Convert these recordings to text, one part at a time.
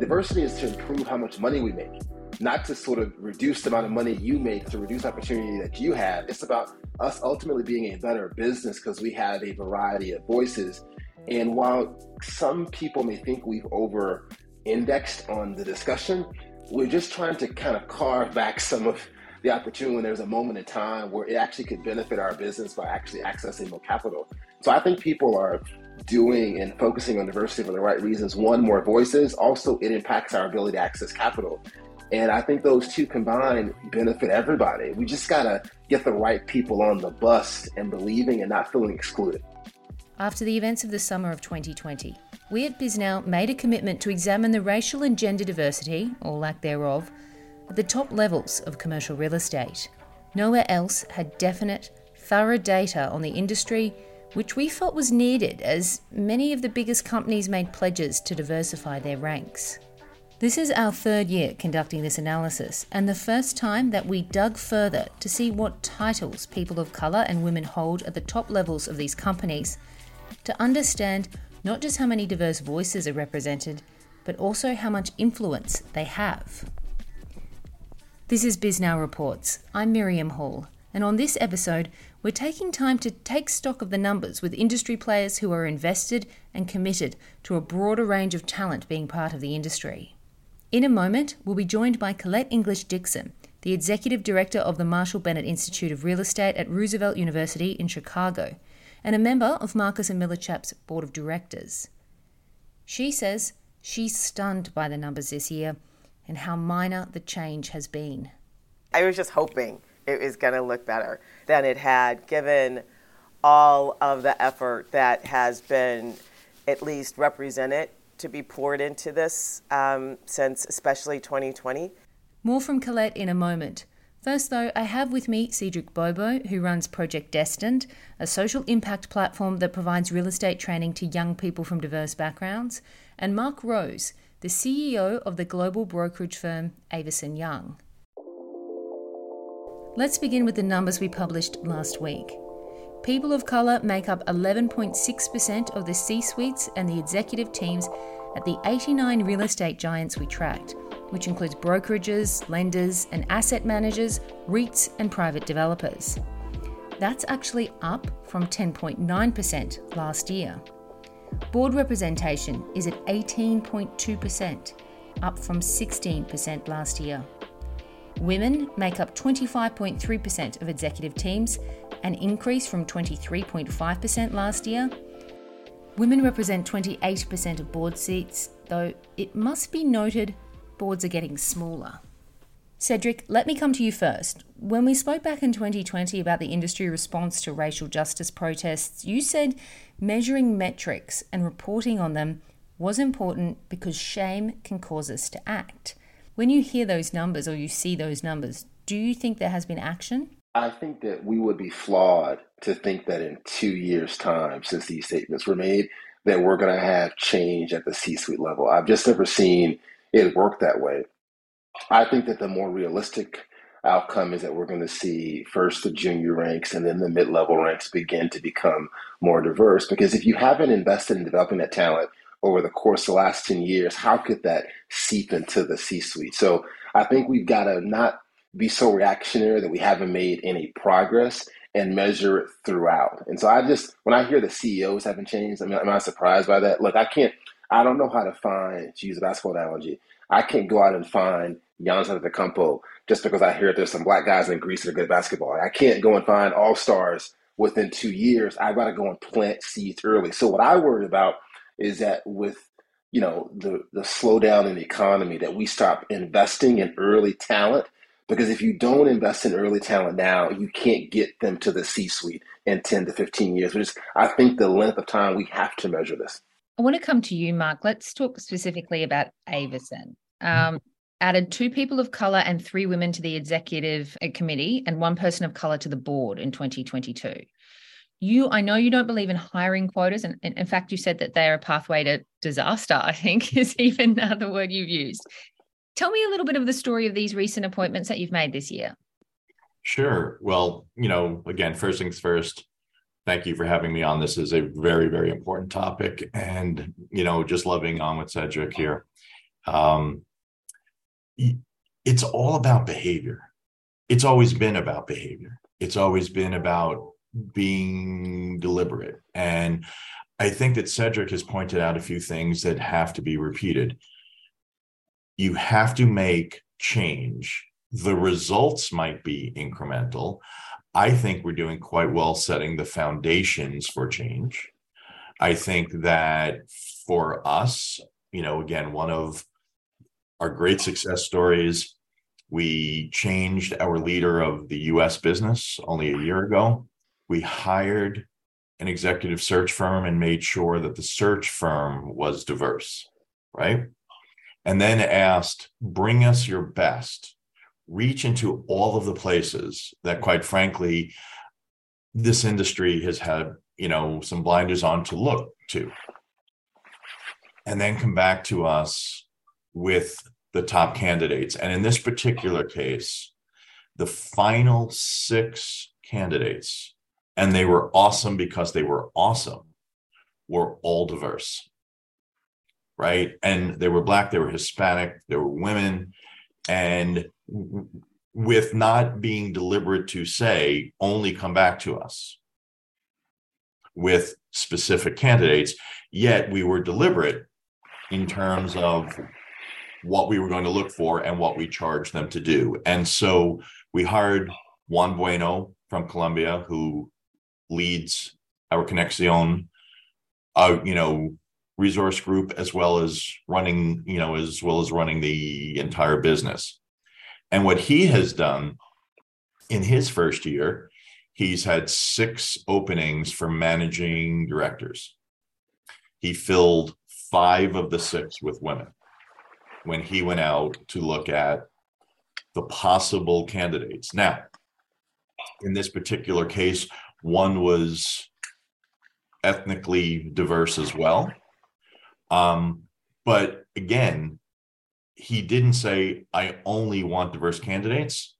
Diversity is to improve how much money we make, not to sort of reduce the amount of money you make to reduce opportunity that you have. It's about us ultimately being a better business because we have a variety of voices. And while some people may think we've over indexed on the discussion, we're just trying to kind of carve back some of the opportunity when there's a moment in time where it actually could benefit our business by actually accessing more capital. So I think people are doing and focusing on diversity for the right reasons. One, more voices. Also, it impacts our ability to access capital. And I think those two combined benefit everybody. We just got to get the right people on the bus and believing and not feeling excluded. After the events of the summer of 2020, we at Bisnow made a commitment to examine the racial and gender diversity, or lack thereof, at the top levels of commercial real estate. Nowhere else had definite, thorough data on the industry which we felt was needed as many of the biggest companies made pledges to diversify their ranks. This is our third year conducting this analysis, and the first time that we dug further to see what titles people of colour and women hold at the top levels of these companies, to understand not just how many diverse voices are represented, but also how much influence they have. This is Bisnow Reports. I'm Miriam Hall, and on this episode, we're taking time to take stock of the numbers with industry players who are invested and committed to a broader range of talent being part of the industry. In a moment, we'll be joined by Colette English Dixon, the Executive Director of the Marshall Bennett Institute of Real Estate at Roosevelt University in Chicago, and a member of Marcus and Millichap's Board of Directors. She says she's stunned by the numbers this year and how minor the change has been. I was just hoping it was going to look better than it had, given all of the effort that has been at least represented to be poured into this um, since especially 2020. More from Colette in a moment. First, though, I have with me Cedric Bobo, who runs Project Destined, a social impact platform that provides real estate training to young people from diverse backgrounds, and Mark Rose, the CEO of the global brokerage firm Avison Young. Let's begin with the numbers we published last week. People of colour make up 11.6% of the C suites and the executive teams at the 89 real estate giants we tracked, which includes brokerages, lenders, and asset managers, REITs, and private developers. That's actually up from 10.9% last year. Board representation is at 18.2%, up from 16% last year. Women make up 25.3% of executive teams, an increase from 23.5% last year. Women represent 28% of board seats, though it must be noted boards are getting smaller. Cedric, let me come to you first. When we spoke back in 2020 about the industry response to racial justice protests, you said measuring metrics and reporting on them was important because shame can cause us to act. When you hear those numbers or you see those numbers, do you think there has been action? I think that we would be flawed to think that in two years' time, since these statements were made, that we're going to have change at the C suite level. I've just never seen it work that way. I think that the more realistic outcome is that we're going to see first the junior ranks and then the mid level ranks begin to become more diverse. Because if you haven't invested in developing that talent, over the course of the last 10 years, how could that seep into the C suite? So I think we've got to not be so reactionary that we haven't made any progress and measure it throughout. And so I just, when I hear the CEOs haven't changed, I mean, I'm not surprised by that. Look, I can't, I don't know how to find, to use a basketball analogy, I can't go out and find Giannis Antetokounmpo just because I hear there's some black guys in Greece that are good at basketball. I can't go and find all stars within two years. I've got to go and plant seeds early. So what I worry about is that with you know the the slowdown in the economy that we stop investing in early talent because if you don't invest in early talent now you can't get them to the c suite in 10 to 15 years which is i think the length of time we have to measure this. I want to come to you mark. Let's talk specifically about avison. Um, added two people of color and three women to the executive uh, committee and one person of color to the board in 2022 you i know you don't believe in hiring quotas and, in fact you said that they're a pathway to disaster i think is even the word you've used. Tell me a little bit of the story of these recent appointments that you've made this year. Sure. Well you know again first things first thank you for having me on. This is a very very important topic and you know just loving on with cedric here. Um, it's all about behavior. It's always been about behavior. It's always been about being deliberate. And I think that Cedric has pointed out a few things that have to be repeated. You have to make change. The results might be incremental. I think we're doing quite well setting the foundations for change. I think that for us, you know, again, one of our great success stories, we changed our leader of the US business only a year ago. We hired an executive search firm and made sure that the search firm was diverse, right? And then asked, bring us your best. Reach into all of the places that quite frankly this industry has had you know some blinders on to look to. And then come back to us with the top candidates. And in this particular case the final six candidates and they were awesome because they were awesome were all diverse right? And they were black they were hispanic they were women. And with not being deliberate to say only come back to us with specific candidates yet we were deliberate in terms of what we were going to look for and what we charged them to do. And so we hired juan bueno from colombia who leads our conexion uh, you know resource group as well as running you know as well as running the entire business and what he has done in his first year, he's had six openings for managing directors. He filled five of the six with women when he went out to look at the possible candidates. Now, in this particular case, one was ethnically diverse as well. Um, but again, he didn't say, I only want diverse candidates.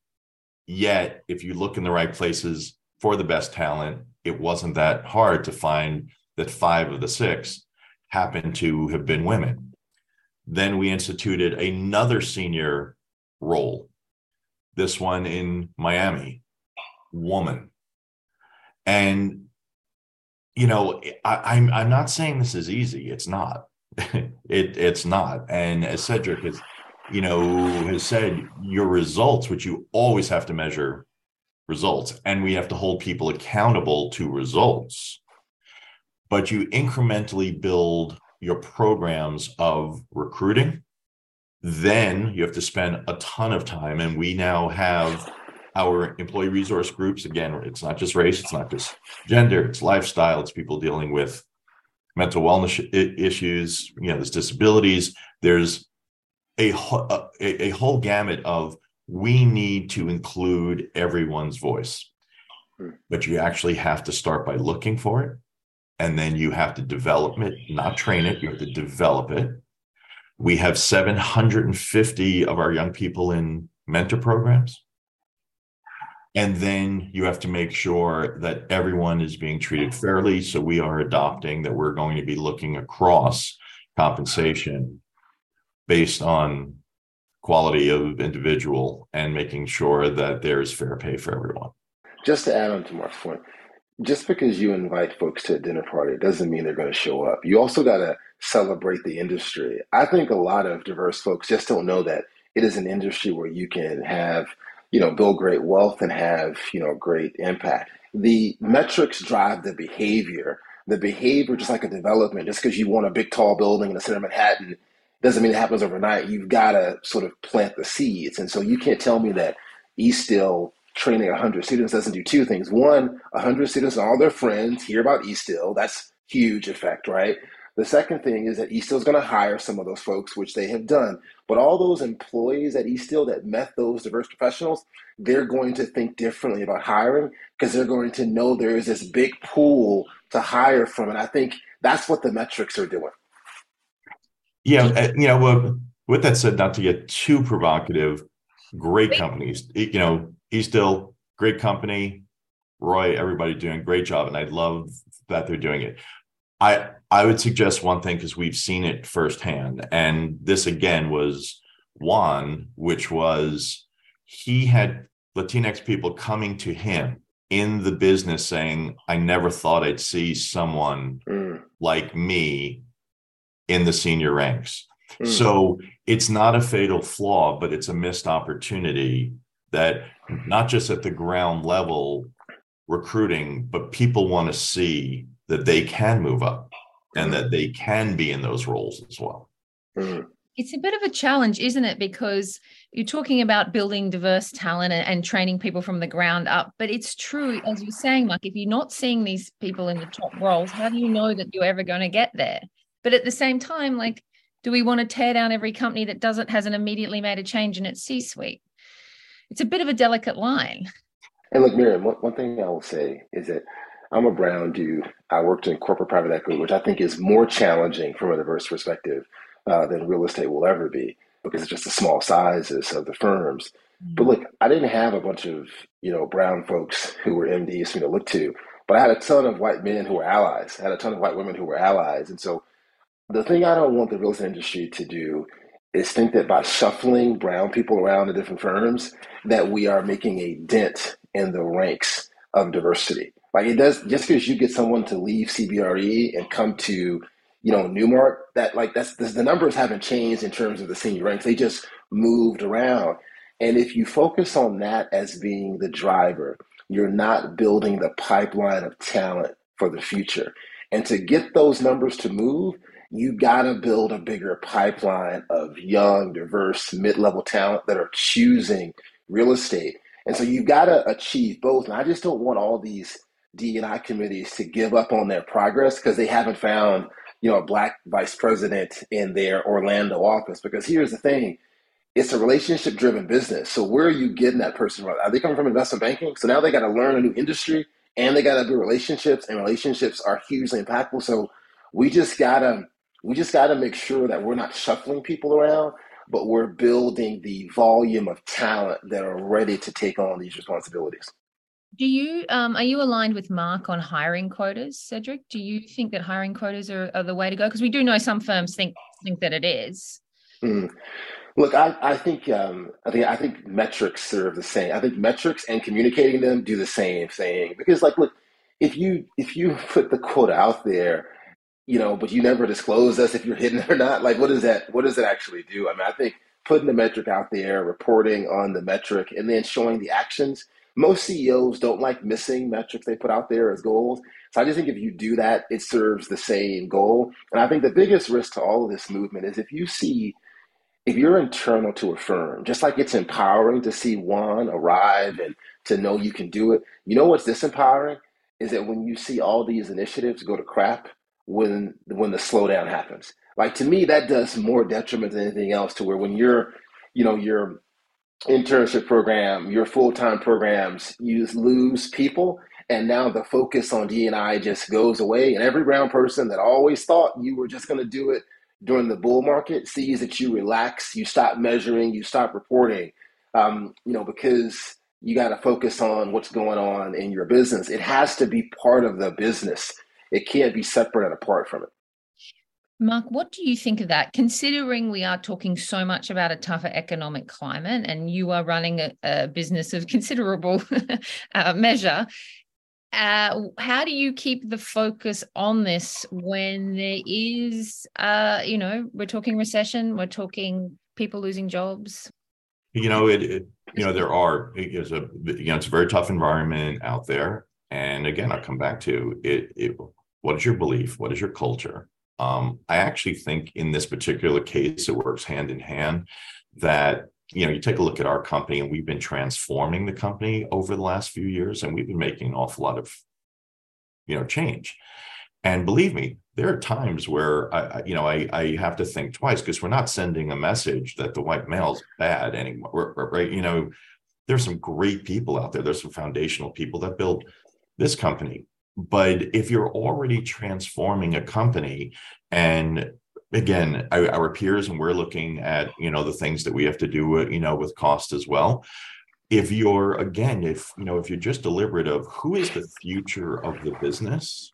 Yet, if you look in the right places for the best talent, it wasn't that hard to find that five of the six happened to have been women. Then we instituted another senior role, this one in Miami, woman. And, you know, I, I'm, I'm not saying this is easy. It's not. it it's not. And as Cedric has, you know, has said, your results, which you always have to measure results, and we have to hold people accountable to results. But you incrementally build your programs of recruiting. Then you have to spend a ton of time, and we now have our employee resource groups. Again, it's not just race, it's not just gender, it's lifestyle, it's people dealing with mental wellness issues, you know, there's disabilities, there's a, a, a whole gamut of we need to include everyone's voice. Hmm. But you actually have to start by looking for it. And then you have to develop it, not train it, you have to develop it. We have 750 of our young people in mentor programs. And then you have to make sure that everyone is being treated fairly. So we are adopting that we're going to be looking across compensation based on quality of individual and making sure that there's fair pay for everyone. Just to add on to Mark's point, just because you invite folks to a dinner party doesn't mean they're going to show up. You also got to celebrate the industry. I think a lot of diverse folks just don't know that it is an industry where you can have – you know, build great wealth and have, you know, great impact. The metrics drive the behavior. The behavior, just like a development, just because you want a big tall building in the center of Manhattan doesn't mean it happens overnight. You've got to sort of plant the seeds. And so you can't tell me that Eastdil training 100 students doesn't do two things. One, 100 students and all their friends hear about Eastdil. That's huge effect, right? The second thing is that Eastdil is going to hire some of those folks, which they have done. But all those employees at Eastdil that met those diverse professionals, they're going to think differently about hiring because they're going to know there is this big pool to hire from. And I think that's what the metrics are doing. Yeah, uh, you know, well, with that said, not to get too provocative, great companies. You know, Eastdil great company. Roy, everybody doing great job, and I love that they're doing it. I I would suggest one thing because we've seen it firsthand, and this again was one which was he had Latinx people coming to him in the business saying, "I never thought I'd see someone mm. like me in the senior ranks." Mm. So it's not a fatal flaw, but it's a missed opportunity that not just at the ground level recruiting, but people want to see that they can move up and that they can be in those roles as well. Mm-hmm. It's a bit of a challenge, isn't it? Because you're talking about building diverse talent and, and, training people from the ground up. But it's true, as you're saying, Mike, if you're not seeing these people in the top roles, how do you know that you're ever going to get there? But at the same time, like, do we want to tear down every company that doesn't hasn't immediately made a change in its C-suite? It's a bit of a delicate line. And look, Miriam, one, one thing I will say is that I'm a brown dude. I worked in corporate private equity, which I think is more challenging from a diverse perspective uh, than real estate will ever be because it's just the small sizes of the firms. Mm-hmm. But look, I didn't have a bunch of you know brown folks who were MDs for me to look to, but I had a ton of white men who were allies. I had a ton of white women who were allies, and so the thing I don't want the real estate industry to do is think that by shuffling brown people around the different firms that we are making a dent in the ranks of diversity. Like it does just because you get someone to leave CBRE and come to, you know, Newmark, that like that's the numbers haven't changed in terms of the senior ranks. They just moved around. And if you focus on that as being the driver, you're not building the pipeline of talent for the future. And to get those numbers to move, you got to build a bigger pipeline of young, diverse, mid level talent that are choosing real estate. And so you've got to achieve both. And I just don't want all these D&I committees to give up on their progress because they haven't found, you know, a black vice president in their Orlando office. Because here's the thing, it's a relationship driven business. So where are you getting that person from? Are they coming from investment banking? So now they got to learn a new industry and they got to build relationships and relationships are hugely impactful. So we just got to we just got to make sure that we're not shuffling people around, but we're building the volume of talent that are ready to take on these responsibilities. Do you um, are you aligned with Mark on hiring quotas, Cedric? Do you think that hiring quotas are, are the way to go? Because we do know some firms think think that it is. Mm. Look, I, I think um, I think I think metrics serve the same. I think metrics and communicating them do the same thing because, like, look, if you if you put the quota out there you know, but you never disclose us if you're hitting or not. Like, what does that? What does it actually do? I mean, I think putting the metric out there, reporting on the metric, and then showing the actions. Most CEOs don't like missing metrics they put out there as goals. So I just think if you do that, it serves the same goal. And I think the biggest risk to all of this movement is if you see, if you're internal to a firm, just like it's empowering to see one arrive and to know you can do it. You know what's disempowering is that when you see all these initiatives go to crap, when when the slowdown happens. Like to me, that does more detriment than anything else. To where when you're, you know, your internship program, your full time programs, you lose people, and now the focus on D&I just goes away. And every brown person that always thought you were just going to do it during the bull market sees that you relax, you stop measuring, you stop reporting. Um, you know, because you got to focus on what's going on in your business. It has to be part of the business it can't be separate and apart from it. Mark, what do you think of that? Considering we are talking so much about a tougher economic climate and you are running a, a business of considerable uh, measure, uh, how do you keep the focus on this when there is, uh, you know, we're talking recession, we're talking people losing jobs? You know, it, it you know, there are, it is a, you know, it's a very tough environment out there. And again, I'll come back to it, it what is your belief? What is your culture? Um, I actually think in this particular case, it works hand in hand that you know you take a look at our company and we've been transforming the company over the last few years and we've been making an awful lot of you know change. And believe me there are times where i you know i, I have to think twice because we're not sending a message that the white male is bad anymore right? You know there's some great people out there. There's some foundational people that built this company but if you're already transforming a company and again our peers and we're looking at you know the things that we have to do uh, you know with cost as well if you're again if you know if you're just deliberate of who is the future of the business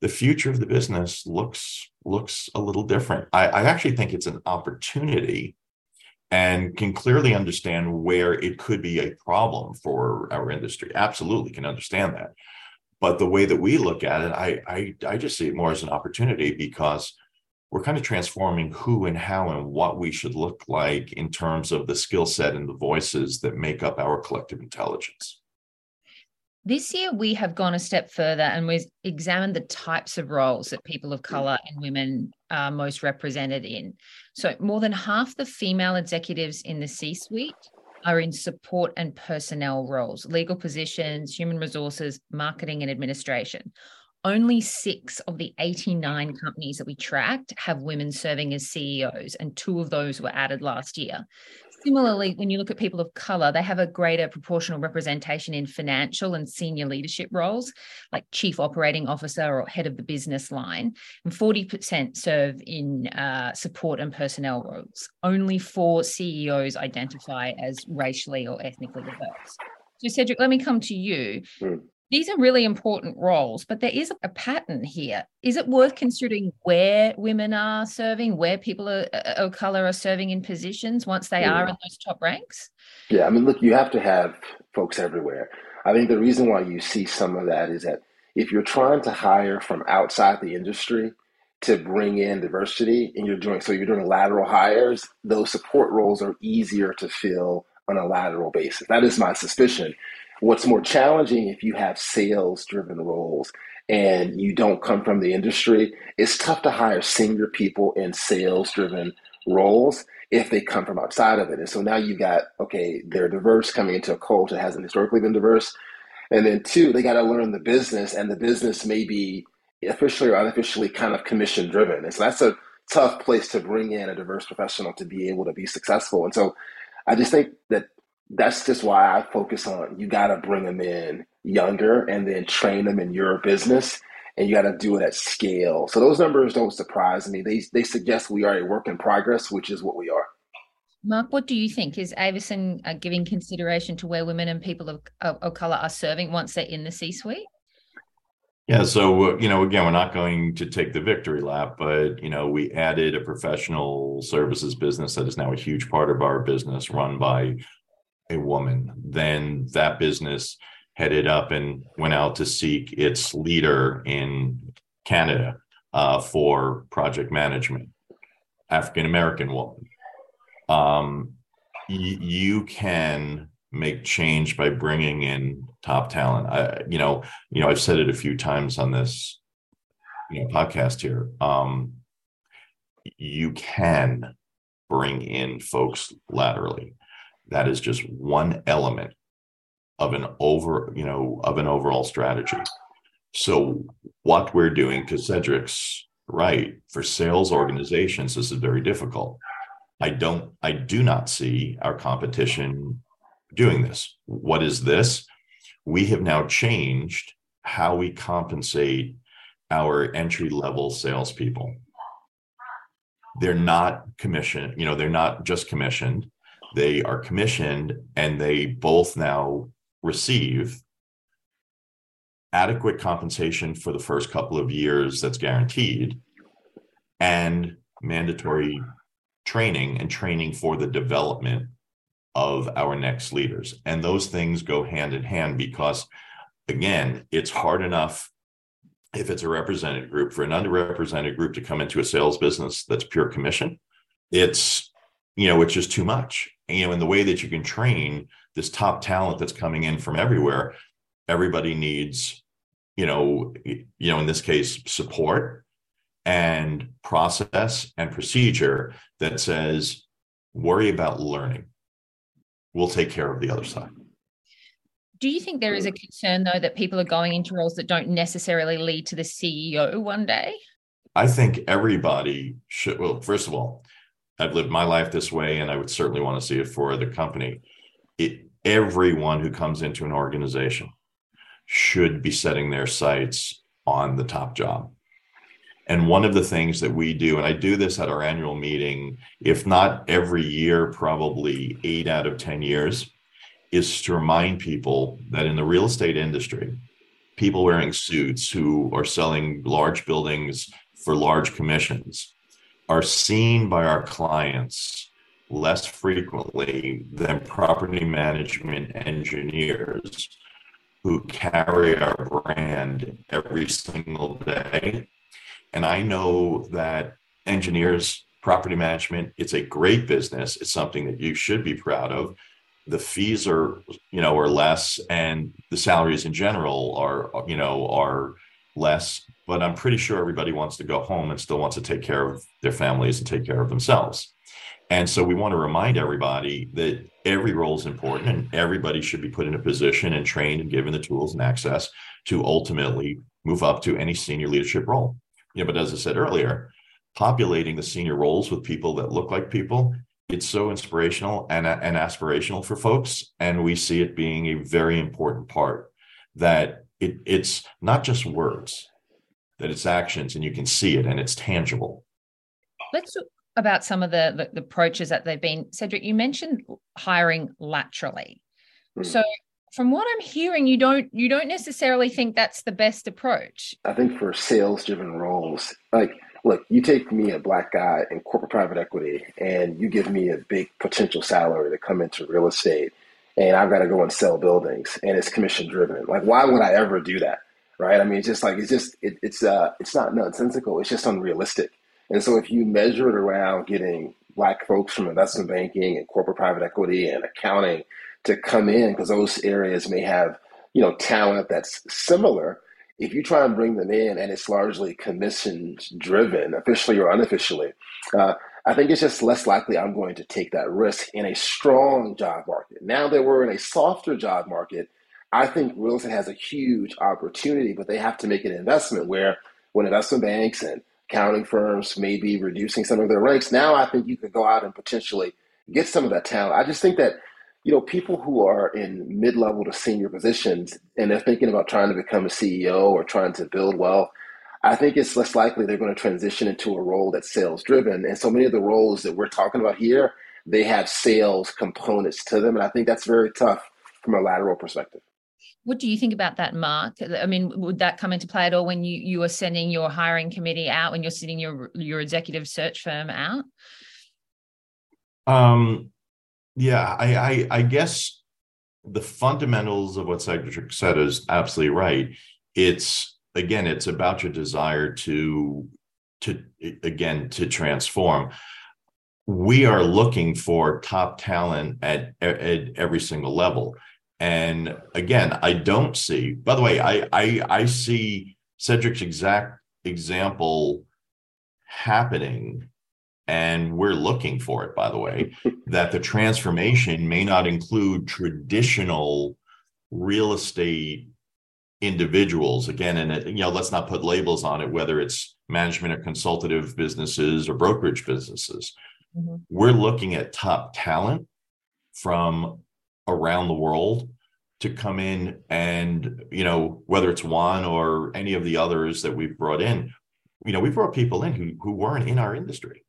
the future of the business looks looks a little different. I, I actually think it's an opportunity and can clearly understand where it could be a problem for our industry. Absolutely can understand that. But the way that we look at it, I, I, I just see it more as an opportunity because we're kind of transforming who and how and what we should look like in terms of the skill set and the voices that make up our collective intelligence. This year, we have gone a step further and we've examined the types of roles that people of mm-hmm. colour and women are most represented in. So, more than half the female executives in the C suite are in support and personnel roles, legal positions, human resources, marketing, and administration. Only six of the 89 companies that we tracked have women serving as CEOs, and two of those were added last year. Similarly, when you look at people of color, they have a greater proportional representation in financial and senior leadership roles, like chief operating officer or head of the business line, and 40% serve in uh, support and personnel roles. Only four CEOs identify as racially or ethnically diverse. So, Cedric, let me come to you. Mm. These are really important roles, but there is a pattern here. Is it worth considering where women are serving, where people are, uh, of color are serving in positions once they yeah. are in those top ranks? Yeah, I mean, look, you have to have folks everywhere. I think the reason why you see some of that is that if you're trying to hire from outside the industry to bring in diversity and you're doing so you're doing lateral hires, those support roles are easier to fill on a lateral basis. That is my suspicion What's more challenging if you have sales driven roles and you don't come from the industry, it's tough to hire senior people in sales driven roles if they come from outside of it. And so now you've got, okay, they're diverse coming into a culture that hasn't historically been diverse. And then two, they got to learn the business and the business may be officially or unofficially kind of commission driven. And so that's a tough place to bring in a diverse professional to be able to be successful. And so I just think that that's just why I focus on you got to bring them in younger and then train them in your business and you got to do it at scale. So those numbers don't surprise me. They they suggest we are a work in progress, which is what we are. Mark, what do you think? Is Avison uh, giving consideration to where women and people of, of, of color are serving once they're in the C-suite? Yeah, so uh, you know, again, we're not going to take the victory lap, but you know, we added a professional services business that is now a huge part of our business, run by a woman, then that business headed up and went out to seek its leader in Canada uh, for project management, African American woman. Um, y- you can make change by bringing in top talent. I, you know, you know, I've said it a few times on this, you know, podcast here. Um, you can bring in folks laterally that is just one element of an over you know of an overall strategy. So what we're doing because cedric's right for sales organizations this is very difficult. I don't i do not see our competition doing this. What is this? We have now changed how we compensate our entry level salespeople. They're not commissioned you know they're not just commissioned they are commissioned and they both now receive adequate compensation for the first couple of years that's guaranteed and mandatory training and training for the development of our next leaders. And those things go hand in hand because again it's hard enough if it's a represented group for an underrepresented group to come into a sales business that's pure commission it's you know which is too much you know in the way that you can train this top talent that's coming in from everywhere everybody needs you know you know in this case support and process and procedure that says worry about learning. We'll take care of the other side. Do you think there is a concern though that people are going into roles that don't necessarily lead to the ceo one day? I think everybody should well first of all I've lived my life this way, and I would certainly want to see it for the company. It, everyone who comes into an organization should be setting their sights on the top job. And one of the things that we do, and I do this at our annual meeting, if not every year, probably eight out of 10 years, is to remind people that in the real estate industry, people wearing suits who are selling large buildings for large commissions are seen by our clients less frequently than property management engineers who carry our brand every single day. And I know that engineers, property management, it's a great business. It's something that you should be proud of. The fees are, you know, are less and the salaries in general are, you know, are less, but I'm pretty sure everybody wants to go home and still wants to take care of their families and take care of themselves. And so we want to remind everybody that every role is important and everybody should be put in a position and trained and given the tools and access to ultimately move up to any senior leadership role. Know, but as I said earlier, populating the senior roles with people that look like people, it's so inspirational and, and aspirational for folks. And we see it being a very important part that it, it's not just words, that it's actions and you can see it and it's tangible. Let's talk about some of the, the, the approaches that they've been. Cedric, you mentioned hiring laterally. Mm. So from what I'm hearing, you don't you don't necessarily think that's the best approach. I think for sales driven roles, like look, you take me a black guy in corporate private equity and you give me a big potential salary to come into real estate and I've got to go and sell buildings and it's commission driven. Like, why would I ever do that? Right. I mean, it's just like, it's just, it, it's, uh, it's not nonsensical. It's just unrealistic. And so if you measure it around getting black folks from investment banking and corporate private equity and accounting to come in, because those areas may have, you know, talent that's similar. If you try and bring them in and it's largely commissions driven, officially or unofficially, uh, I think it's just less likely I'm going to take that risk in a strong job market. Now that we're in a softer job market, I think real estate has a huge opportunity, but they have to make an investment where when investment banks and accounting firms may be reducing some of their ranks, now I think you could go out and potentially get some of that talent. I just think that, you know, people who are in mid-level to senior positions and they're thinking about trying to become a CEO or trying to build wealth, I think it's less likely they're going to transition into a role that's sales driven. And so many of the roles that we're talking about here, they have sales components to them. And I think that's very tough from a lateral perspective. What do you think about that, Mark? I mean, would that come into play at all when you, you are sending your hiring committee out, when you're sending your your executive search firm out? Um, yeah, I, I, I guess the fundamentals of what Cedric said is absolutely right. It's again it's about your desire to to again to transform we are looking for top talent at, at every single level and again i don't see by the way i i, I see cedric's exact example happening and we're looking for it by the way that the transformation may not include traditional real estate individuals again and it, you know let's not put labels on it whether it's management or consultative businesses or brokerage businesses mm-hmm. we're looking at top talent from around the world to come in and you know whether it's Juan or any of the others that we've brought in you know we brought people in who, who weren't in our industry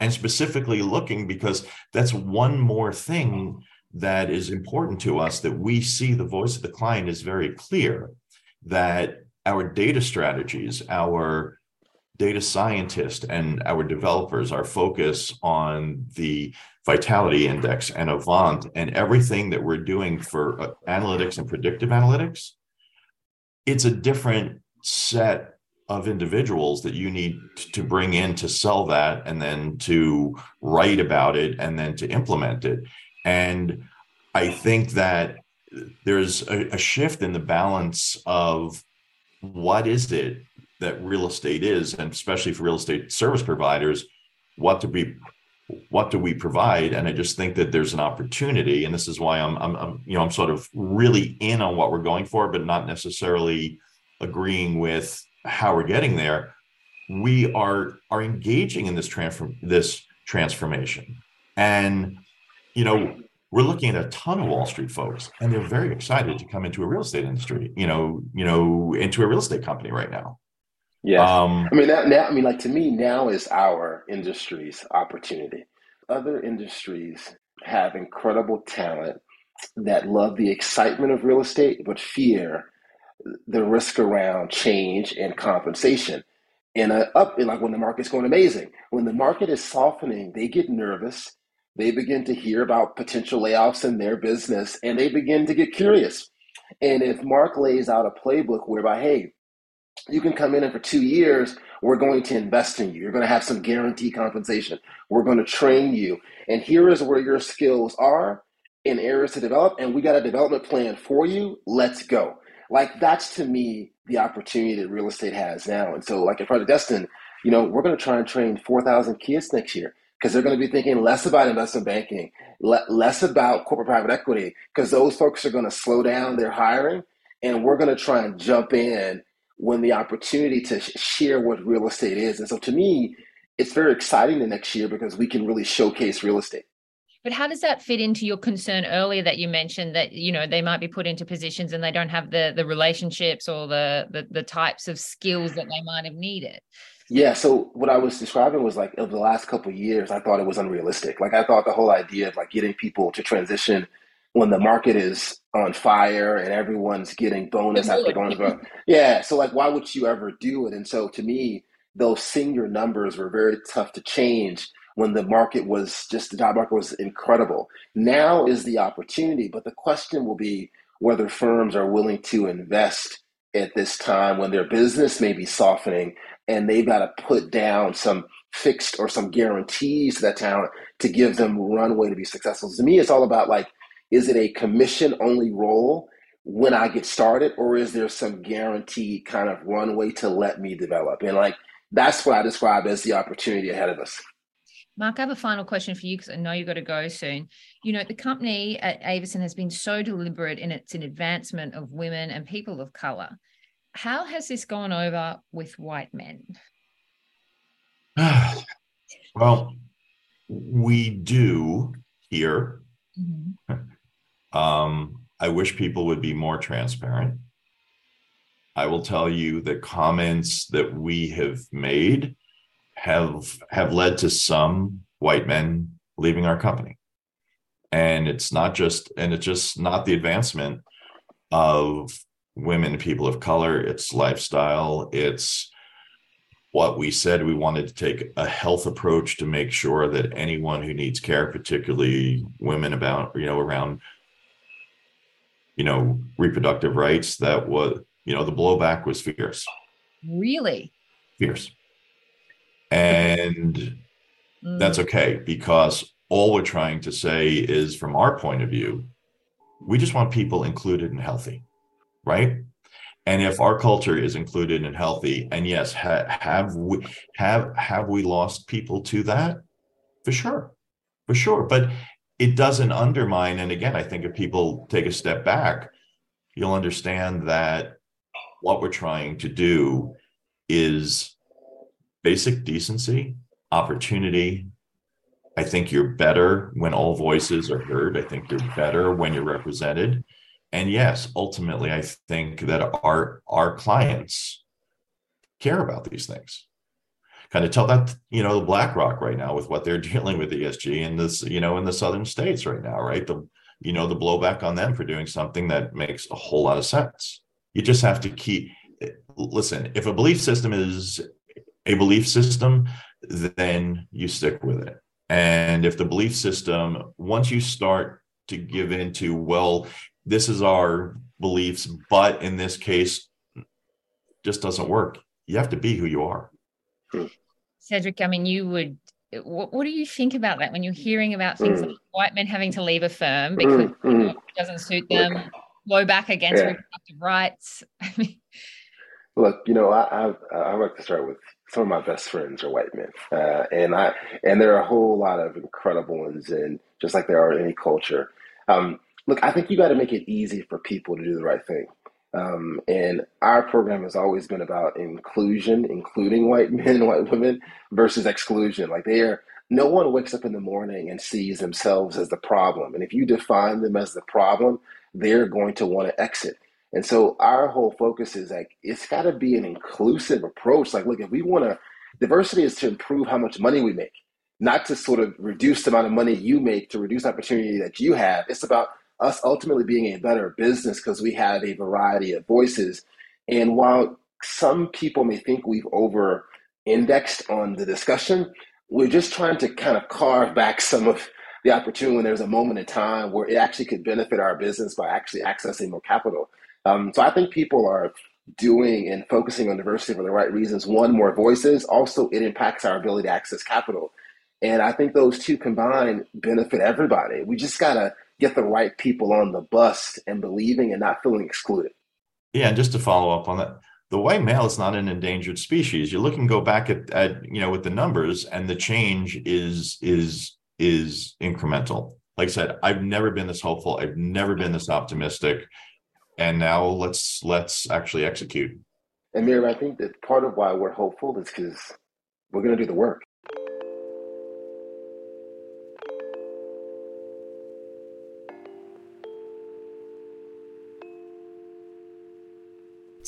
and specifically looking because that's one more thing that is important to us that we see the voice of the client is very clear that our data strategies our data scientists and our developers our focus on the vitality index and avant and everything that we're doing for uh, analytics and predictive analytics it's a different set of individuals that you need to bring in to sell that and then to write about it and then to implement it. And I think that there's a, a shift in the balance of what is it that real estate is, and especially for real estate service providers, what do we what do we provide? And I just think that there's an opportunity, and this is why I'm, I'm, I'm, you know I'm sort of really in on what we're going for, but not necessarily agreeing with how we're getting there. We are are engaging in this transform this transformation, and you know we're looking at a ton of Wall Street folks, and they're very excited to come into a real estate industry. You know, you know, into a real estate company right now. Yeah, um, I mean that now. I mean, like to me, now is our industry's opportunity. Other industries have incredible talent that love the excitement of real estate, but fear the risk around change and compensation. And uh, up, and like when the market's going amazing, when the market is softening, they get nervous. They begin to hear about potential layoffs in their business, and they begin to get curious. And if Mark lays out a playbook whereby, hey, you can come in and for two years, we're going to invest in you. You're going to have some guaranteed compensation. We're going to train you. And here is where your skills are in areas to develop. And we got a development plan for you. Let's go. Like that's to me the opportunity that real estate has now. And so, like in Project Destined, you know, we're going to try and train 4,000 kids next year because they're going to be thinking less about investment banking, le- less about corporate private equity, because those folks are going to slow down their hiring. And we're going to try and jump in when the opportunity to sh- share what real estate is. And so to me, it's very exciting the next year because we can really showcase real estate. But how does that fit into your concern earlier that you mentioned that you know they might be put into positions and they don't have the the relationships or the the, the types of skills that they might have needed? Yeah, so what I was describing was like over the last couple years, I thought it was unrealistic. Like I thought the whole idea of like getting people to transition when the market is on fire and everyone's getting bonus after bonus. yeah. So like, why would you ever do it? And so to me, those senior numbers were very tough to change when the market was just the job market was incredible. Now is the opportunity, but the question will be whether firms are willing to invest at this time when their business may be softening and they've got to put down some fixed or some guarantees to that talent to give them runway to be successful. So to me, it's all about like is it a commission only role when I get started, or is there some guaranteed kind of runway to let me develop? And like that's what I describe as the opportunity ahead of us. Mark, I have a final question for you because I know you've got to go soon. You know, the company at Avison has been so deliberate in its advancement of women and people of color. How has this gone over with white men? well, we do here. Mm-hmm. Um, I wish people would be more transparent. I will tell you that comments that we have made have have led to some white men leaving our company. And it's not just and it's just not the advancement of women people of color, it's lifestyle, it's what we said we wanted to take a health approach to make sure that anyone who needs care particularly women about you know around you know, reproductive rights that was, you know, the blowback was fierce. Really? Fierce. And mm. that's okay because all we're trying to say is from our point of view, we just want people included and healthy, right? And if our culture is included and healthy, and yes, ha- have we have have we lost people to that? For sure, for sure. But it doesn't undermine. And again, I think if people take a step back, you'll understand that what we're trying to do is basic decency, opportunity. I think you're better when all voices are heard. I think you're better when you're represented. And yes, ultimately, I think that our our clients care about these things kind of tell that you know the BlackRock right now with what they're dealing with ESG in this you know in the southern states right now, right? The you know the blowback on them for doing something that makes a whole lot of sense. You just have to keep listen. If a belief system is a belief system, then you stick with it. And if the belief system, once you start to give into, well, this is our beliefs, but in this case, just doesn't work. You have to be who you are. Hmm. Cedric, I mean, you would. What, what, do you think about that when you're hearing about things mm. like white men having to leave a firm because mm, you know, it doesn't suit them, blow back against yeah. reproductive rights? Look, you know, I, I, I like to start with some of my best friends are white men, uh, and I and there are a whole lot of incredible ones, and just like there are in any culture. Um, look, I think you got to make it easy for people to do the right thing. Um, and our program has always been about inclusion, including white men and white women, versus exclusion. Like they are, no one wakes up in the morning and sees themselves as the problem. And if you define them as the problem, they're going to want to exit. And so our whole focus is like it's got to be an inclusive approach. Like, look, if we want to, diversity is to improve how much money we make, not to sort of reduce the amount of money you make to reduce opportunity that you have. It's about us ultimately being a better business because we have a variety of voices. And while some people may think we've over indexed on the discussion, we're just trying to kind of carve back some of the opportunity when there's a moment in time where it actually could benefit our business by actually accessing more capital. Um, so I think people are doing and focusing on diversity for the right reasons. One, more voices. Also, it impacts our ability to access capital. And I think those two combined benefit everybody. We just got to get the right people on the bus and believing and not feeling excluded. Yeah, and just to follow up on that, the white male is not an endangered species. You look and go back at, at you know with the numbers, and the change is is is incremental. Like I said, I've never been this hopeful. I've never been this optimistic. And now let's let's actually execute. And Miriam, I think that part of why we're hopeful is because we're going to do the work.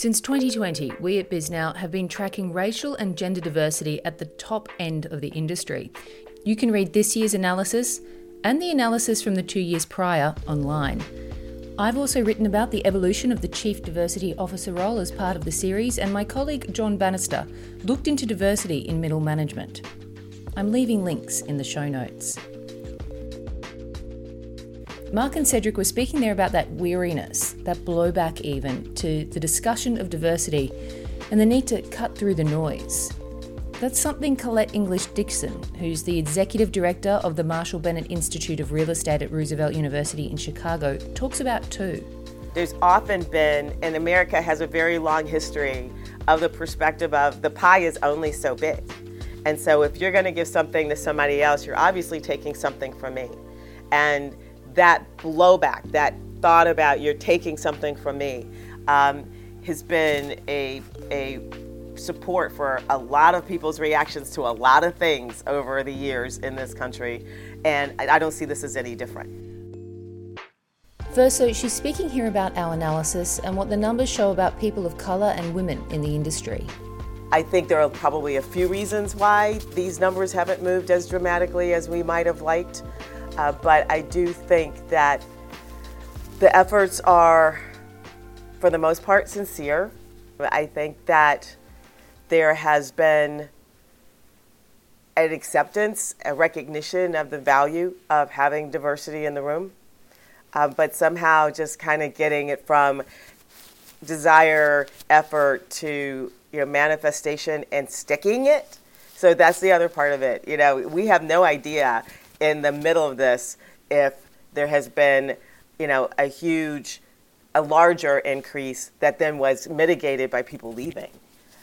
Since 2020, we at Bisnow have been tracking racial and gender diversity at the top end of the industry. You can read this year's analysis and the analysis from the two years prior online. I've also written about the evolution of the Chief Diversity Officer role as part of the series, and my colleague Jon Banister looked into diversity in middle management. I'm leaving links in the show notes. Mark and Cedric were speaking there about that weariness, that blowback even, to the discussion of diversity and the need to cut through the noise. That's something Colette English Dixon, who's the executive director of the Marshall Bennett Institute of Real Estate at Roosevelt University in Chicago, talks about too. There's often been, and America has a very long history of the perspective of the pie is only so big. And so if you're going to give something to somebody else, you're obviously taking something from me. And that blowback, that thought about you're taking something from me, um, has been a, a support for a lot of people's reactions to a lot of things over the years in this country. And I don't see this as any different. Verso, she's speaking here about our analysis and what the numbers show about people of colour and women in the industry. I think there are probably a few reasons why these numbers haven't moved as dramatically as we might have liked. Uh, but I do think that the efforts are, for the most part, sincere. I think that there has been an acceptance, a recognition of the value of having diversity in the room, uh, but somehow just kind of getting it from desire, effort to you know manifestation and sticking it. So that's the other part of it. You know, we have no idea in the middle of this if there has been, you know, a huge, a larger increase that then was mitigated by people leaving.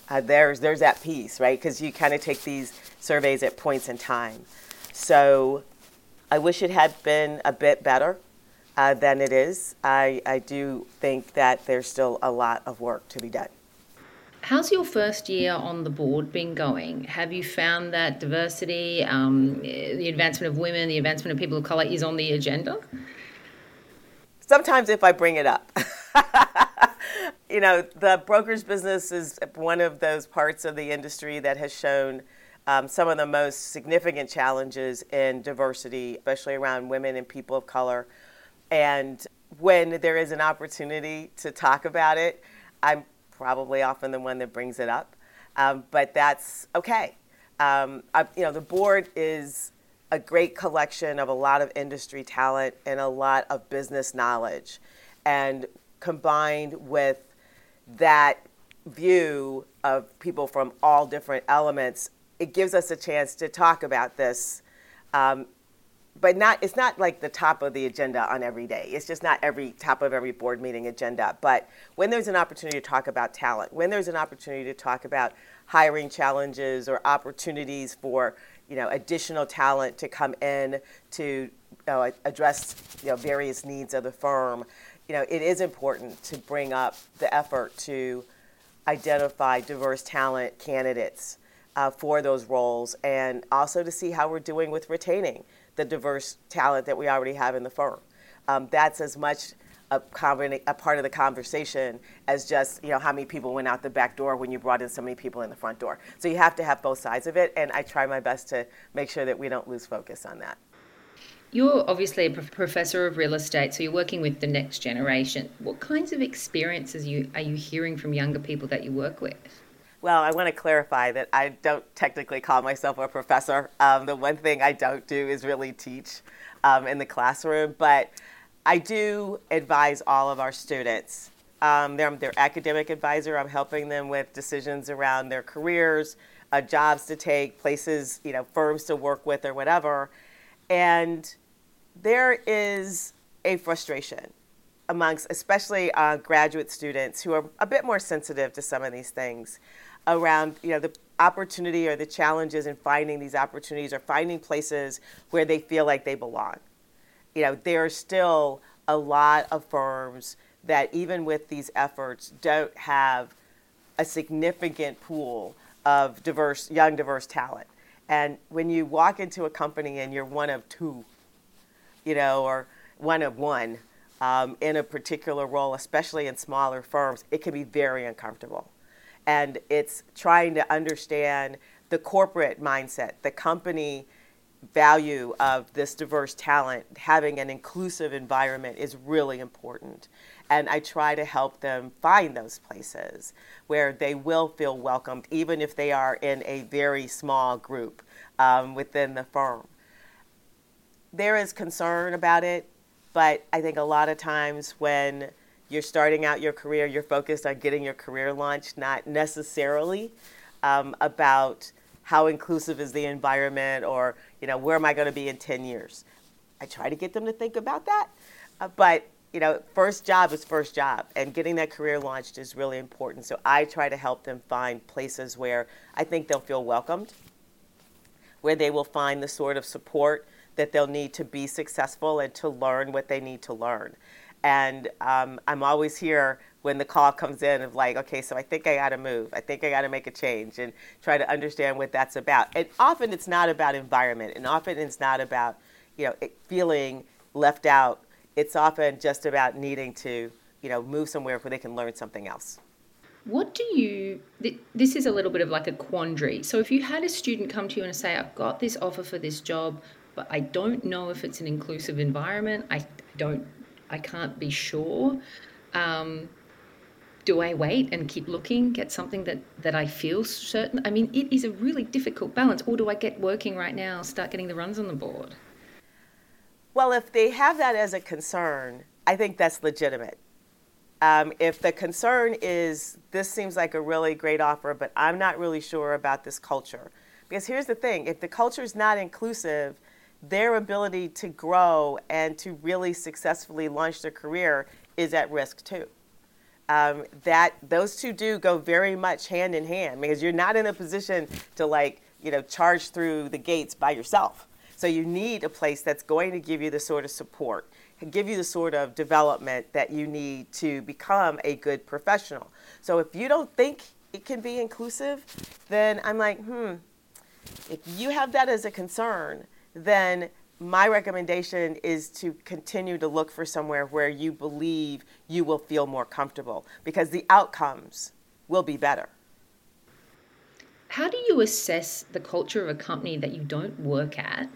Uh, there's there's that piece, right? Because you kind of take these surveys at points in time. So I wish it had been a bit better uh, than it is. I, I do think that there's still a lot of work to be done. How's your first year on the board been going? Have you found that diversity, um, the advancement of women, the advancement of people of colour is on the agenda? Sometimes if I bring it up. you know, the broker's business is one of those parts of the industry that has shown um, some of the most significant challenges in diversity, especially around women and people of color. And when there is an opportunity to talk about it, I'm probably often the one that brings it up, um, but that's okay. Um, I, you know, the board is a great collection of a lot of industry talent and a lot of business knowledge, and combined with that view of people from all different elements, it gives us a chance to talk about this um, but not it's not like the top of the agenda on every day. It's just not every top of every board meeting agenda. But when there's an opportunity to talk about talent, when there's an opportunity to talk about hiring challenges or opportunities for you know additional talent to come in to address you know various needs of the firm, you know it is important to bring up the effort to identify diverse talent candidates uh, for those roles and also to see how we're doing with retaining the diverse talent that we already have in the firm. Um, that's as much a, a, part of the conversation as just you know how many people went out the back door when you brought in so many people in the front door. So you have to have both sides of it, and I try my best to make sure that we don't lose focus on that. You're obviously a professor of real estate, so you're working with the next generation. What kinds of experiences you, are you hearing from younger people that you work with? Well, I want to clarify that I don't technically call myself a professor. Um, the one thing I don't do is really teach um, in the classroom, but I do advise all of our students. Um, they're their academic advisor. I'm helping them with decisions around their careers, uh, jobs to take, places, you know, firms to work with, or whatever. And there is a frustration amongst, especially uh, graduate students who are a bit more sensitive to some of these things around you know the opportunity or the challenges in finding these opportunities or finding places where they feel like they belong. You know, there are still a lot of firms that even with these efforts don't have a significant pool of diverse young diverse talent. And when you walk into a company and you're one of two, you know, or one of one um, in a particular role, especially in smaller firms, it can be very uncomfortable and it's trying to understand the corporate mindset, the company value of this diverse talent, having an inclusive environment is really important. And I try to help them find those places where they will feel welcomed, even if they are in a very small group um, within the firm. There is concern about it, but I think a lot of times when you're starting out your career, you're focused on getting your career launched, not necessarily um, about how inclusive is the environment or you know where am I going to be in 10 years. I try to get them to think about that, uh, but you know, first job is first job, and getting that career launched is really important. So I try to help them find places where I think they'll feel welcomed, where they will find the sort of support that they'll need to be successful and to learn what they need to learn. And um, I'm always here when the call comes in of like, okay, so I think I got to move. I think I got to make a change and try to understand what that's about. And often it's not about environment, and often it's not about, you know, feeling left out. It's often just about needing to, you know, move somewhere where they can learn something else. What do you, this is a little bit of like a quandary. So if you had a student come to you and say, I've got this offer for this job, but I don't know if it's an inclusive environment, I don't I can't be sure. Um, do I wait and keep looking, get something that, that I feel certain? I mean, it is a really difficult balance. Or do I get working right now, start getting the runs on the board? Well, if they have that as a concern, I think that's legitimate. Um, if the concern is this seems like a really great offer, but I'm not really sure about this culture. Because here's the thing if the culture is not inclusive, their ability to grow and to really successfully launch their career is at risk too. Um, that those two do go very much hand in hand because you're not in a position to like you know charge through the gates by yourself. So you need a place that's going to give you the sort of support, and give you the sort of development that you need to become a good professional. So if you don't think it can be inclusive, then I'm like, hmm, if you have that as a concern, then my recommendation is to continue to look for somewhere where you believe you will feel more comfortable because the outcomes will be better. How do you assess the culture of a company that you don't work at?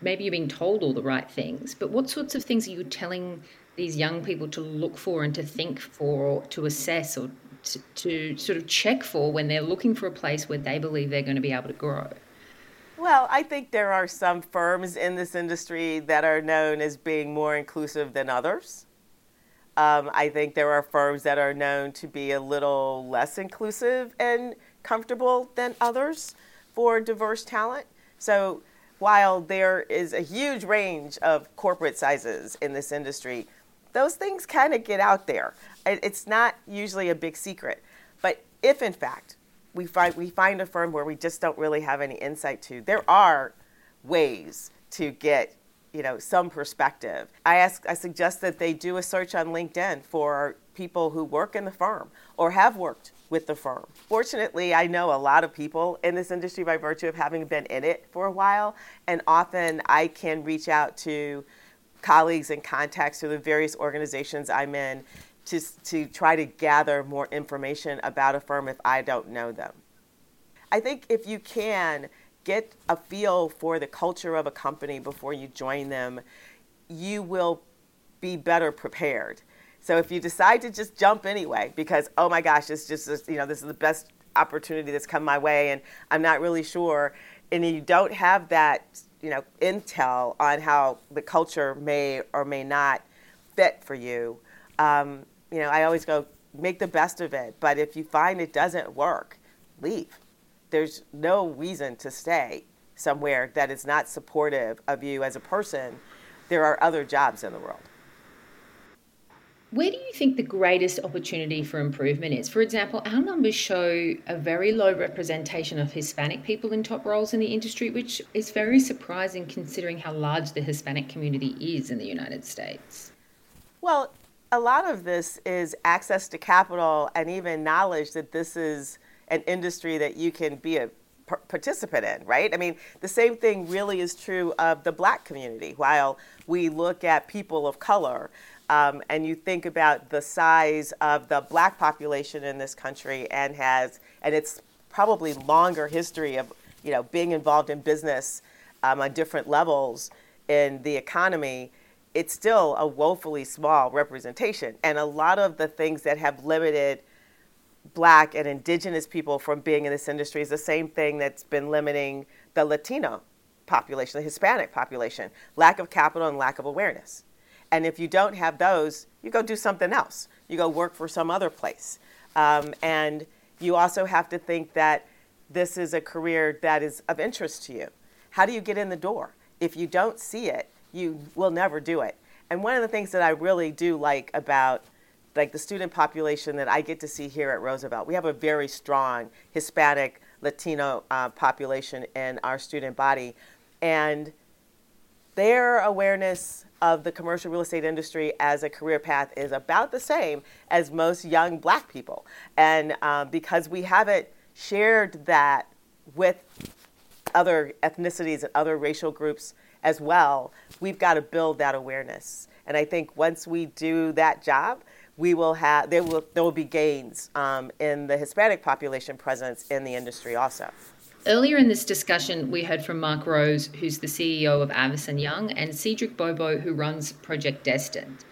Maybe you're being told all the right things, but what sorts of things are you telling these young people to look for and to think for or to assess or to, to sort of check for when they're looking for a place where they believe they're going to be able to grow? Well, I think there are some firms in this industry that are known as being more inclusive than others. Um, I think there are firms that are known to be a little less inclusive and comfortable than others for diverse talent. So while there is a huge range of corporate sizes in this industry, those things kind of get out there. It's not usually a big secret. But if, in fact, we find we find a firm where we just don't really have any insight to. There are ways to get you know some perspective. I ask I suggest that they do a search on LinkedIn for people who work in the firm or have worked with the firm. Fortunately, I know a lot of people in this industry by virtue of having been in it for a while, and often I can reach out to colleagues and contacts through the various organizations I'm in to, to try to gather more information about a firm if I don't know them. I think if you can get a feel for the culture of a company before you join them, you will be better prepared. So if you decide to just jump anyway, because oh my gosh, it's just you know this is the best opportunity that's come my way, and I'm not really sure, and you don't have that you know intel on how the culture may or may not fit for you, um, you know I always go make the best of it. But if you find it doesn't work, leave. There's no reason to stay somewhere that is not supportive of you as a person. There are other jobs in the world. Where do you think the greatest opportunity for improvement is? For example, our numbers show a very low representation of Hispanic people in top roles in the industry, which is very surprising considering how large the Hispanic community is in the United States. Well, a lot of this is access to capital and even knowledge that this is an industry that you can be a participant in, right? I mean, the same thing really is true of the black community. While we look at people of color, um, and you think about the size of the black population in this country and has and it's probably longer history of you know being involved in business um, on different levels in the economy it's still a woefully small representation and a lot of the things that have limited black and indigenous people from being in this industry is the same thing that's been limiting the latino population the hispanic population lack of capital and lack of awareness and if you don't have those, you go do something else. You go work for some other place. Um, and you also have to think that this is a career that is of interest to you. How do you get in the door? If you don't see it, you will never do it. And one of the things that I really do like about like the student population that I get to see here at Roosevelt, we have a very strong Hispanic Latino uh, population in our student body, and their awareness of the commercial real estate industry as a career path is about the same as most young black people. And um, because we haven't shared that with other ethnicities and other racial groups as well, we've got to build that awareness. And I think once we do that job, we will have there will there will be gains um, in the Hispanic population presence in the industry also. Earlier in this discussion, we heard from Mark Rose, who's the CEO of Avison Young, and Cedric Bobo, who runs Project Destined.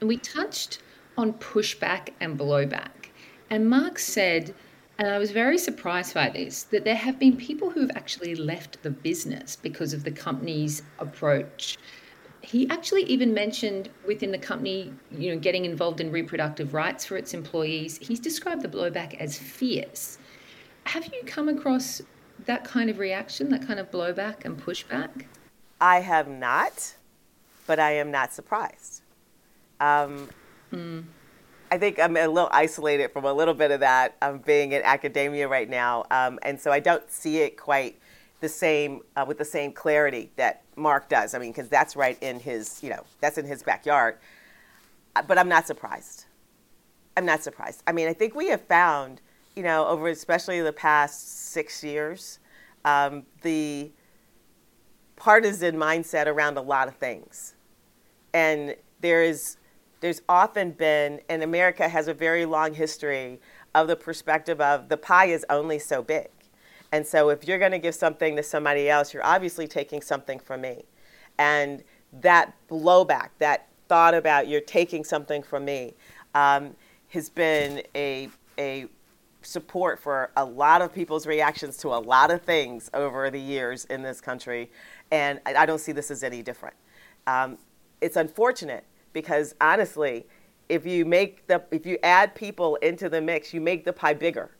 And we touched on pushback and blowback. And Mark said, and I was very surprised by this, that there have been people who have actually left the business because of the company's approach. He actually even mentioned within the company, you know, getting involved in reproductive rights for its employees. He's described the blowback as fierce. Have you come across that kind of reaction, that kind of blowback and pushback? I have not, but I am not surprised. Um, mm. I think I'm a little isolated from a little bit of that um, being in academia right now, um, and so I don't see it quite the same uh, with the same clarity that Mark does. I mean, because that's right in his, you know, that's in his backyard. Uh, but I'm not surprised. I'm not surprised. I mean, I think we have found you know, over especially the past six years, um, the partisan mindset around a lot of things. And there is, there's often been, and America has a very long history of the perspective of the pie is only so big. And so if you're going to give something to somebody else, you're obviously taking something from me. And that blowback, that thought about you're taking something from me, um, has been a, a support for a lot of people's reactions to a lot of things over the years in this country, and I, don't see this as any different. Um, it's unfortunate because honestly, if you make the if you add people into the mix, you make the pie bigger,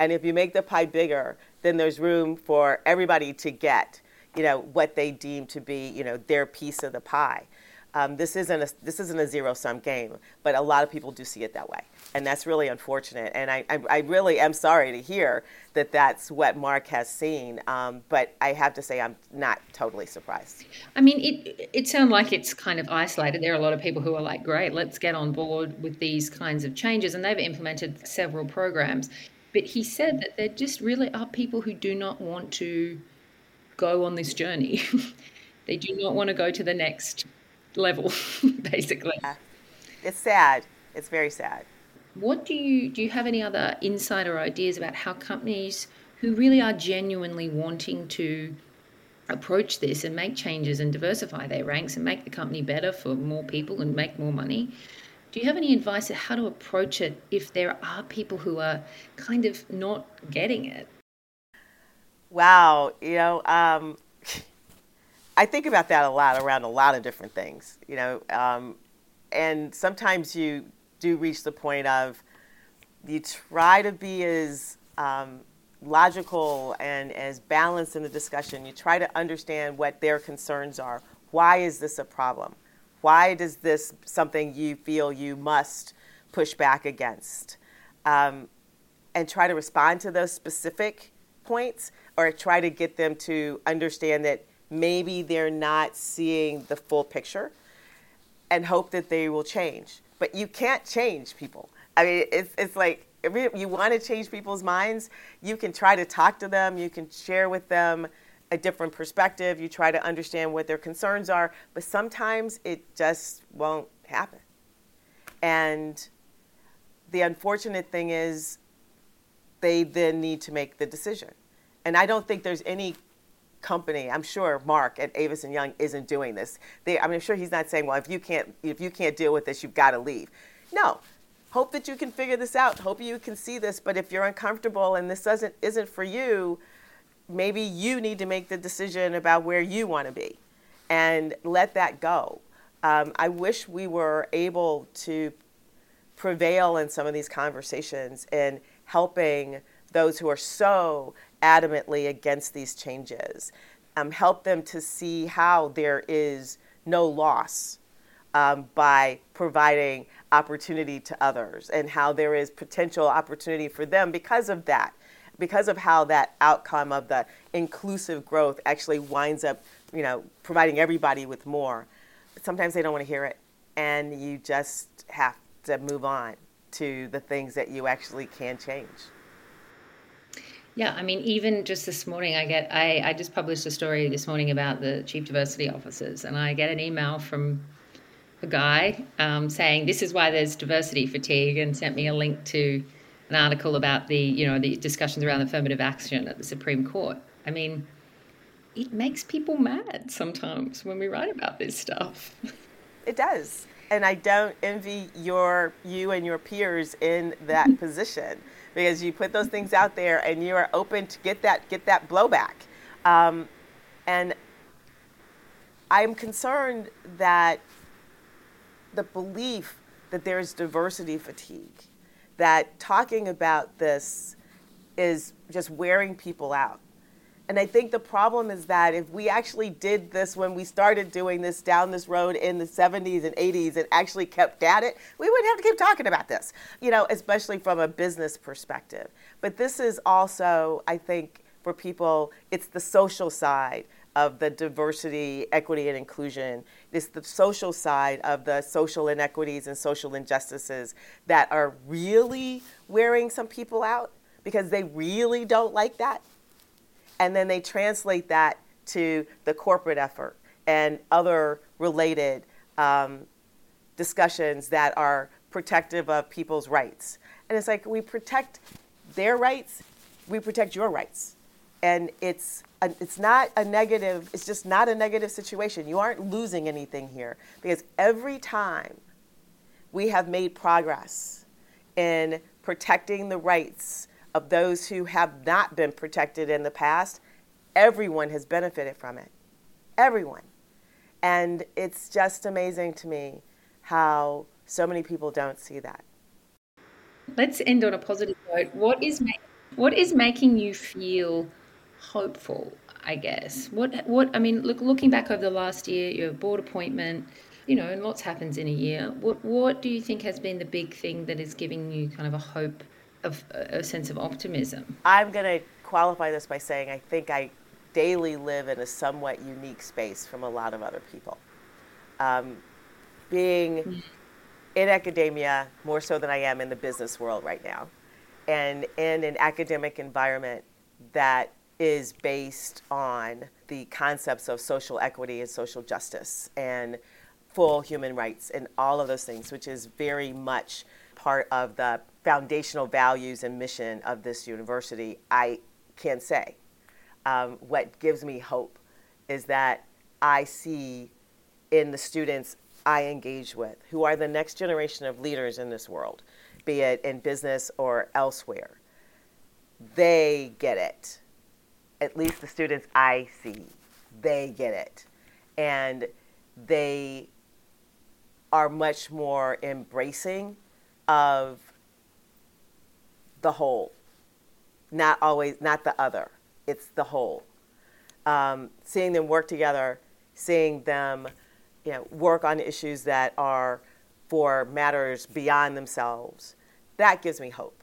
and if you make the pie bigger, then there's room for everybody to get you know what they deem to be you know their piece of the pie. Um, this isn't a this isn't a zero sum game, but a lot of people do see it that way, and that's really unfortunate. And I, I, I really am sorry to hear that that's what Mark has seen. Um, but I have to say, I'm not totally surprised. I mean, it it sounds like it's kind of isolated. There are a lot of people who are like, "Great, let's get on board with these kinds of changes," and they've implemented several programs. But he said that there just really are people who do not want to go on this journey. they do not want to go to the next level, basically. Yeah. It's sad. It's very sad. What do you do? You have any other insider ideas about how companies who really are genuinely wanting to approach this and make changes and diversify their ranks and make the company better for more people and make more money. Do you have any advice on how to approach it if there are people who are kind of not getting it? Wow, you know, um, I think about that a lot around a lot of different things, you know, um, and sometimes you do reach the point of you try to be as um, logical and as balanced in the discussion. You try to understand what their concerns are. Why is this a problem? Why does this something you feel you must push back against? Um, and try to respond to those specific points or try to get them to understand that maybe they're not seeing the full picture and hope that they will change. But you can't change people. I mean, it's, it's like you want to change people's minds, you can try to talk to them, you can share with them a different perspective, you try to understand what their concerns are, but sometimes it just won't happen. And the unfortunate thing is, they then need to make the decision. And I don't think there's any company, I'm sure Mark at Avison Young isn't doing this. They, I mean, I'm sure he's not saying, well, if you can't, if you can't deal with this, you've got to leave. No, hope that you can figure this out. Hope you can see this. But if you're uncomfortable and this doesn't isn't for you, maybe you need to make the decision about where you want to be, and let that go. Um, I wish we were able to prevail in some of these conversations in helping those who are so adamantly against these changes, um, help them to see how there is no loss um, by providing opportunity to others and how there is potential opportunity for them because of that, because of how that outcome of the inclusive growth actually winds up, you know, providing everybody with more. But sometimes they don't want to hear it, and you just have to move on to the things that you actually can change. Yeah, I mean, even just this morning, I get I, I just published a story this morning about the chief diversity officers, and I get an email from a guy um, saying this is why there's diversity fatigue, and sent me a link to an article about the you know the discussions around affirmative action at the Supreme Court. I mean, it makes people mad sometimes when we write about this stuff. It does, and I don't envy your you and your peers in that position because you put those things out there and you are open to get that get that blowback. Um, and I'm concerned that the belief that there's diversity fatigue, that talking about this is just wearing people out. And I think the problem is that if we actually did this when we started doing this down this road in the 70s and 80s and actually kept at it, we wouldn't have to keep talking about this, you know, especially from a business perspective. But this is also, I think, for people, it's the social side of the diversity, equity, and inclusion. It's the social side of the social inequities and social injustices that are really wearing some people out because they really don't like that. And then they translate that to the corporate effort and other related um, discussions that are protective of people's rights. And it's like we protect their rights, we protect your rights. And it's a, it's not a negative, it's just not a negative situation. You aren't losing anything here because every time we have made progress in protecting the rights of those who have not been protected in the past, everyone has benefited from it. Everyone. And it's just amazing to me how so many people don't see that. Let's end on a positive note. What is ma- what is making you feel hopeful, I guess. What what I mean, look looking back over the last year, your board appointment, you know, and lots happens in a year. What what do you think has been the big thing that is giving you kind of a hope of a sense of optimism? I'm going to qualify this by saying I think I daily live in a somewhat unique space from a lot of other people. Um, being mm. in academia more so than I am in the business world right now, and in an academic environment that is based on the concepts of social equity and social justice and full human rights and all of those things, which is very much part of the foundational values and mission of this university. I can say. Um, what gives me hope is that I see in the students I engage with, who are the next generation of leaders in this world, be it in business or elsewhere, they get it. At least the students I see, they get it. And they are much more embracing of the whole, not always, not the other. It's the whole. Um, seeing them work together, seeing them you know, work on issues that are for matters beyond themselves, that gives me hope.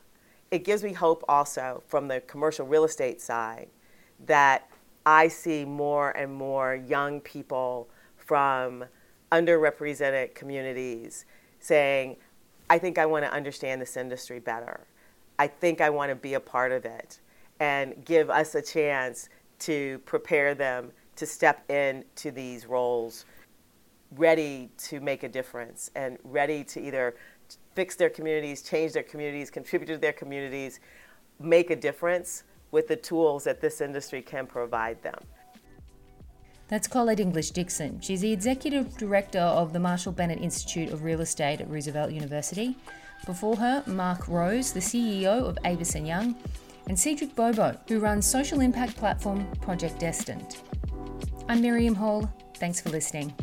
It gives me hope also from the commercial real estate side that I see more and more young people from underrepresented communities saying, I think I want to understand this industry better. I think I want to be a part of it and give us a chance to prepare them to step into these roles ready to make a difference and ready to either fix their communities, change their communities, contribute to their communities, make a difference with the tools that this industry can provide them. That's Colette English Dixon. She's the Executive Director of the Marshall Bennett Institute of Real Estate at Roosevelt University. Before her, Mark Rose, the CEO of Avison Young, and Cedric Bobo, who runs social impact platform Project Destined. I'm Miriam Hall. Thanks for listening.